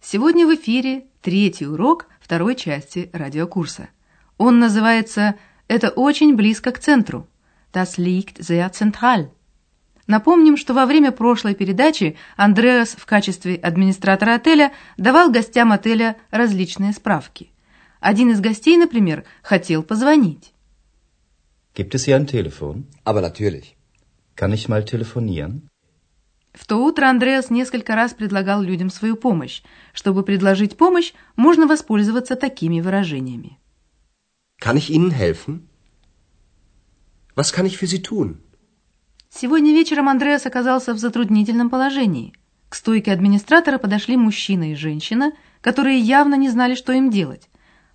сегодня в эфире третий урок второй части радиокурса. Он называется «Это очень близко к центру» Das liegt sehr zentral. Напомним, что во время прошлой передачи Андреас в качестве администратора отеля давал гостям отеля различные справки. Один из гостей, например, хотел позвонить. Gibt es hier ein Telefon? Aber natürlich. Kann ich mal telefonieren? В то утро Андреас несколько раз предлагал людям свою помощь. Чтобы предложить помощь, можно воспользоваться такими выражениями. Kann ich Ihnen helfen? Was kann ich für Sie tun? Сегодня вечером Андреас оказался в затруднительном положении. К стойке администратора подошли мужчина и женщина, которые явно не знали, что им делать.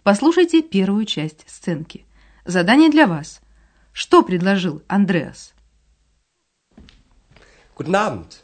Послушайте первую часть сценки. Задание для вас. Что предложил Андреас? Guten Abend.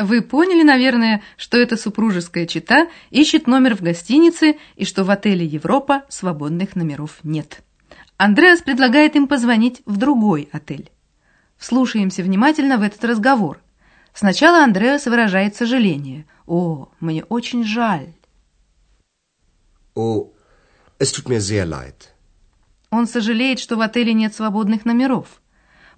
Вы поняли, наверное, что это супружеская чета ищет номер в гостинице и что в отеле «Европа» свободных номеров нет. Андреас предлагает им позвонить в другой отель. Вслушаемся внимательно в этот разговор. Сначала Андреас выражает сожаление. «О, мне очень жаль». Oh, es tut mir sehr leid. Он сожалеет, что в отеле нет свободных номеров.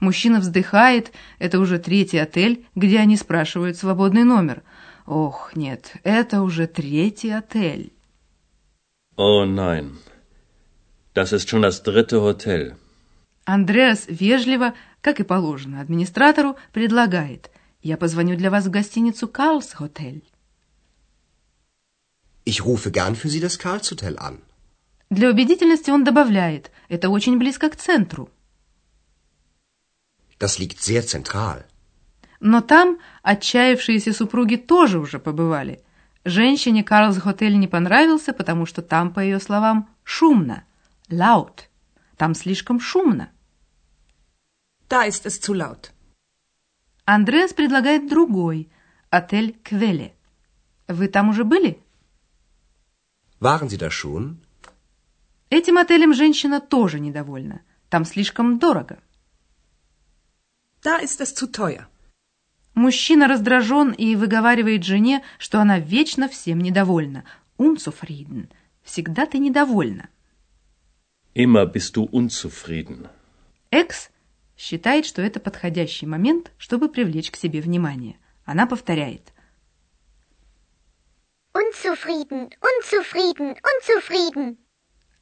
Мужчина вздыхает, это уже третий отель, где они спрашивают свободный номер. Ох, нет, это уже третий отель. Oh nein. Das ist schon das dritte Hotel. Андреас вежливо, как и положено администратору, предлагает. Я позвоню для вас в гостиницу «Карлс Хотель». Ich rufe gern für Sie das Karls-Hotel an. Для убедительности он добавляет. Это очень близко к центру. Das liegt sehr zentral. Но там отчаявшиеся супруги тоже уже побывали. Женщине Карлс Хотель не понравился, потому что там, по ее словам, шумно. Laut. Там слишком шумно. Da ist es zu laut. Андреас предлагает другой, отель Квеле. Вы там уже были? Waren Sie da schon? Этим отелем женщина тоже недовольна. Там слишком дорого. Da ist es zu teuer. Мужчина раздражен и выговаривает жене, что она вечно всем недовольна. Unzufrieden. Всегда ты недовольна. Immer bist du unzufrieden. Экс считает, что это подходящий момент, чтобы привлечь к себе внимание. Она повторяет. Unzufrieden, unzufrieden, unzufrieden.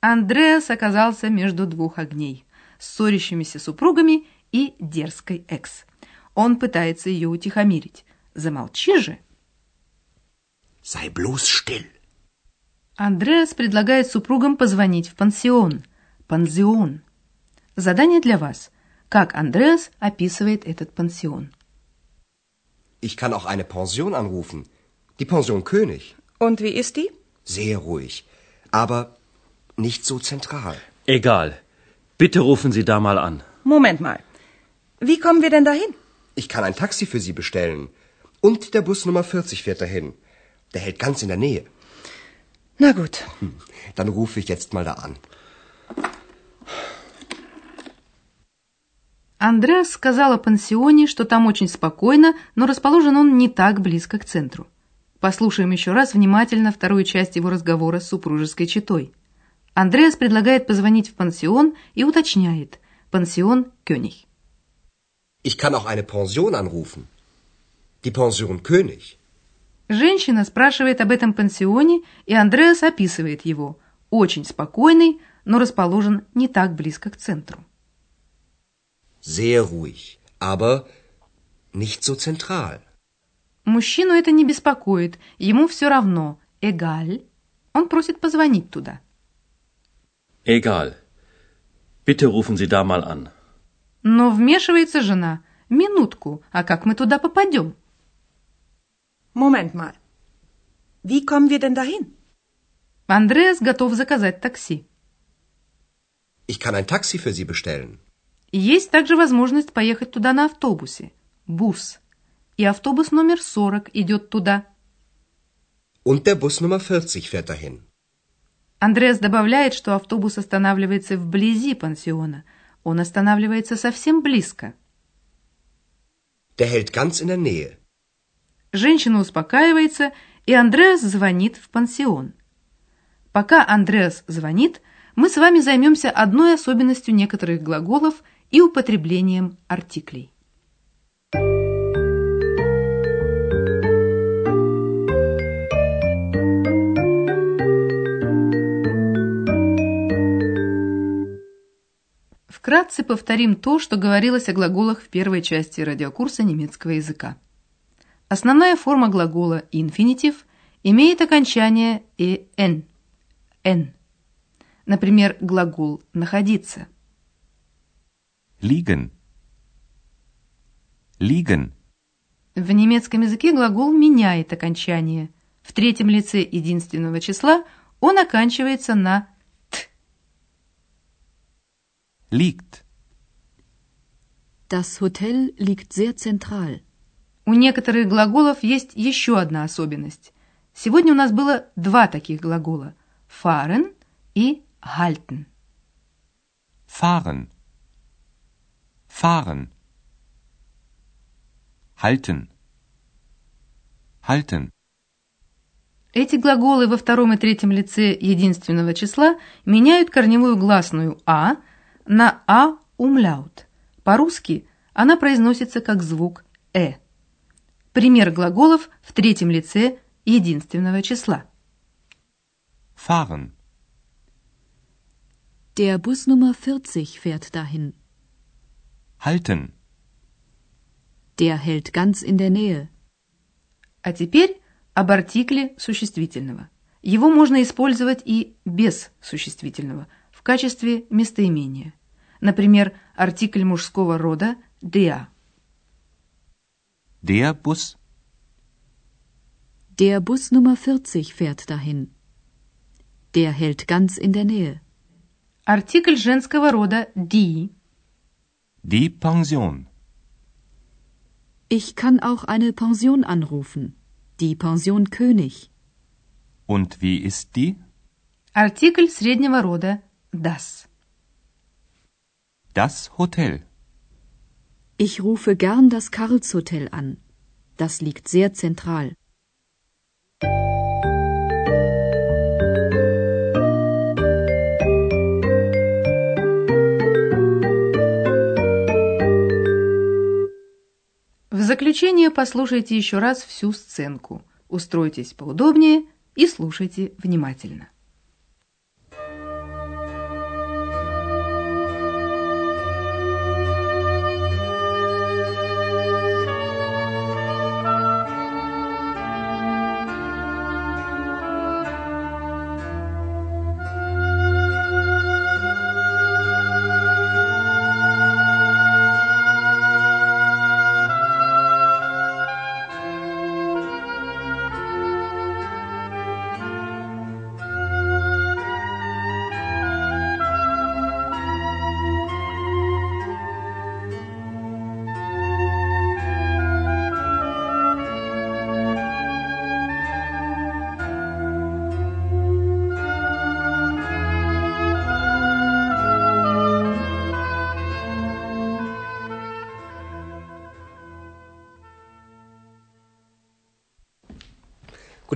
Андреас оказался между двух огней. Ссорящимися супругами и дерзкой экс. Он пытается ее утихомирить. Замолчи же. Sei bloß still. Андреас предлагает супругам позвонить в пансион. Пансион. Задание для вас. Как Андреас описывает этот пансион? Ich kann auch eine Pension anrufen. Die Pension König. Und wie ist die? Sehr ruhig. Aber nicht so zentral. Egal. Bitte rufen Sie da mal an. Moment mal. Wie kommen wir denn dahin? Ich kann ein Taxi für Sie bestellen. Und der Bus Nummer 40 fährt dahin. Der hält ganz in der Nähe. Na gut. Dann rufe ich jetzt mal da an. Андреас сказал о пансионе, что там очень спокойно, но расположен он не так близко к центру. Послушаем еще раз внимательно вторую часть его разговора с супружеской четой. Андреас предлагает позвонить в пансион и уточняет. Пансион Кёниг. Ich kann auch eine Pension anrufen. Die Pension König. Женщина спрашивает об этом пансионе, и Андреас описывает его. Очень спокойный, но расположен не так близко к центру. Sehr ruhig, aber nicht so zentral. Мужчину это не беспокоит, ему все равно. Эгаль. Он просит позвонить туда. Egal. Bitte rufen Sie da mal an. Но вмешивается жена. Минутку, а как мы туда попадем? Moment mal. Wie kommen wir denn dahin? Андреас готов заказать такси. Ich kann ein Taxi für Sie bestellen. Есть также возможность поехать туда на автобусе. Бус. И автобус номер 40 идет туда. Und der Bus Nummer 40 fährt dahin. Андреас добавляет, что автобус останавливается вблизи пансиона. Он останавливается совсем близко. Der hält ganz in der Nähe. Женщина успокаивается, и Андреас звонит в пансион. Пока Андреас звонит, мы с вами займемся одной особенностью некоторых глаголов и употреблением артиклей. Вкратце повторим то, что говорилось о глаголах в первой части радиокурса немецкого языка. Основная форма глагола «инфинитив» имеет окончание «en». «en». Например, глагол «находиться». Liegen. Liegen. В немецком языке глагол меняет окончание. В третьем лице единственного числа он оканчивается на. Liegt. Das Hotel liegt sehr zentral. У некоторых глаголов есть еще одна особенность. Сегодня у нас было два таких глагола – fahren и halten. Fahren. Fahren. Halten. Halten. Эти глаголы во втором и третьем лице единственного числа меняют корневую гласную «а» на «а» умляут. По-русски она произносится как звук «э». Пример глаголов в третьем лице единственного числа. Fahren. Der Bus Nummer 40 fährt dahin. Halten. Der hält ganz in der Nähe. А теперь об артикле существительного. Его можно использовать и без существительного, в качестве местоимения. Например, артикль мужского рода «der». Der Bus. Der Bus Nummer 40 fährt dahin. Der hält ganz in der Nähe. Артикль женского рода «die». Die Pension. Ich kann auch eine Pension anrufen. Die Pension König. Und wie ist die? Артикль среднего рода «das». Das Hotel. Ich rufe gern das Karlshotel an. Das liegt sehr zentral. В заключение послушайте еще раз всю сценку. Устройтесь поудобнее и слушайте внимательно.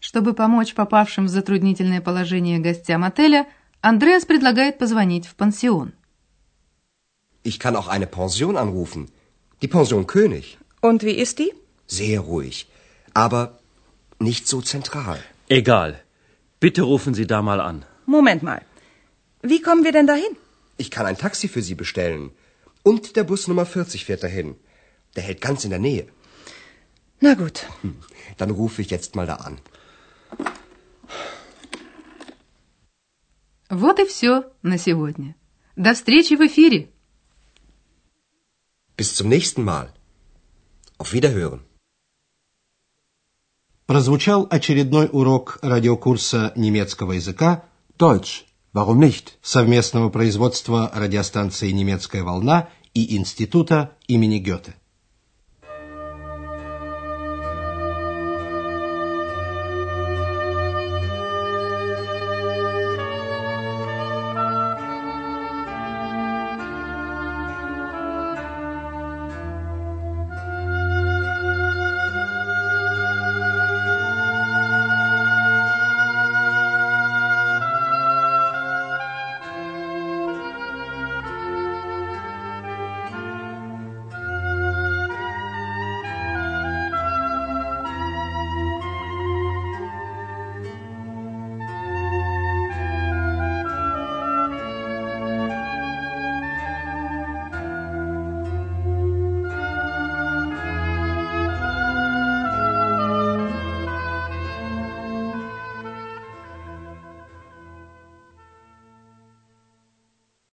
Чтобы помочь попавшим в затруднительное положение гостям отеля, Андреас предлагает позвонить в пансион. Ich kann auch eine Pension anrufen. Die Pension König. Und wie ist die? Sehr ruhig. Aber nicht so zentral. Egal. Bitte rufen Sie da mal an. Moment mal. Wie kommen wir denn dahin? Ich kann ein Taxi für Sie bestellen. Und der Bus Nummer 40 fährt dahin. Der hält ganz in der Nähe. Na gut. Hm, Dann rufe ich jetzt mal da an. Вот и все на сегодня. До встречи в эфире! Bis zum nächsten Mal. Auf Wiederhören. Прозвучал очередной урок радиокурса немецкого языка Deutsch. Warum nicht? совместного производства радиостанции «Немецкая волна» и Института имени Гёте.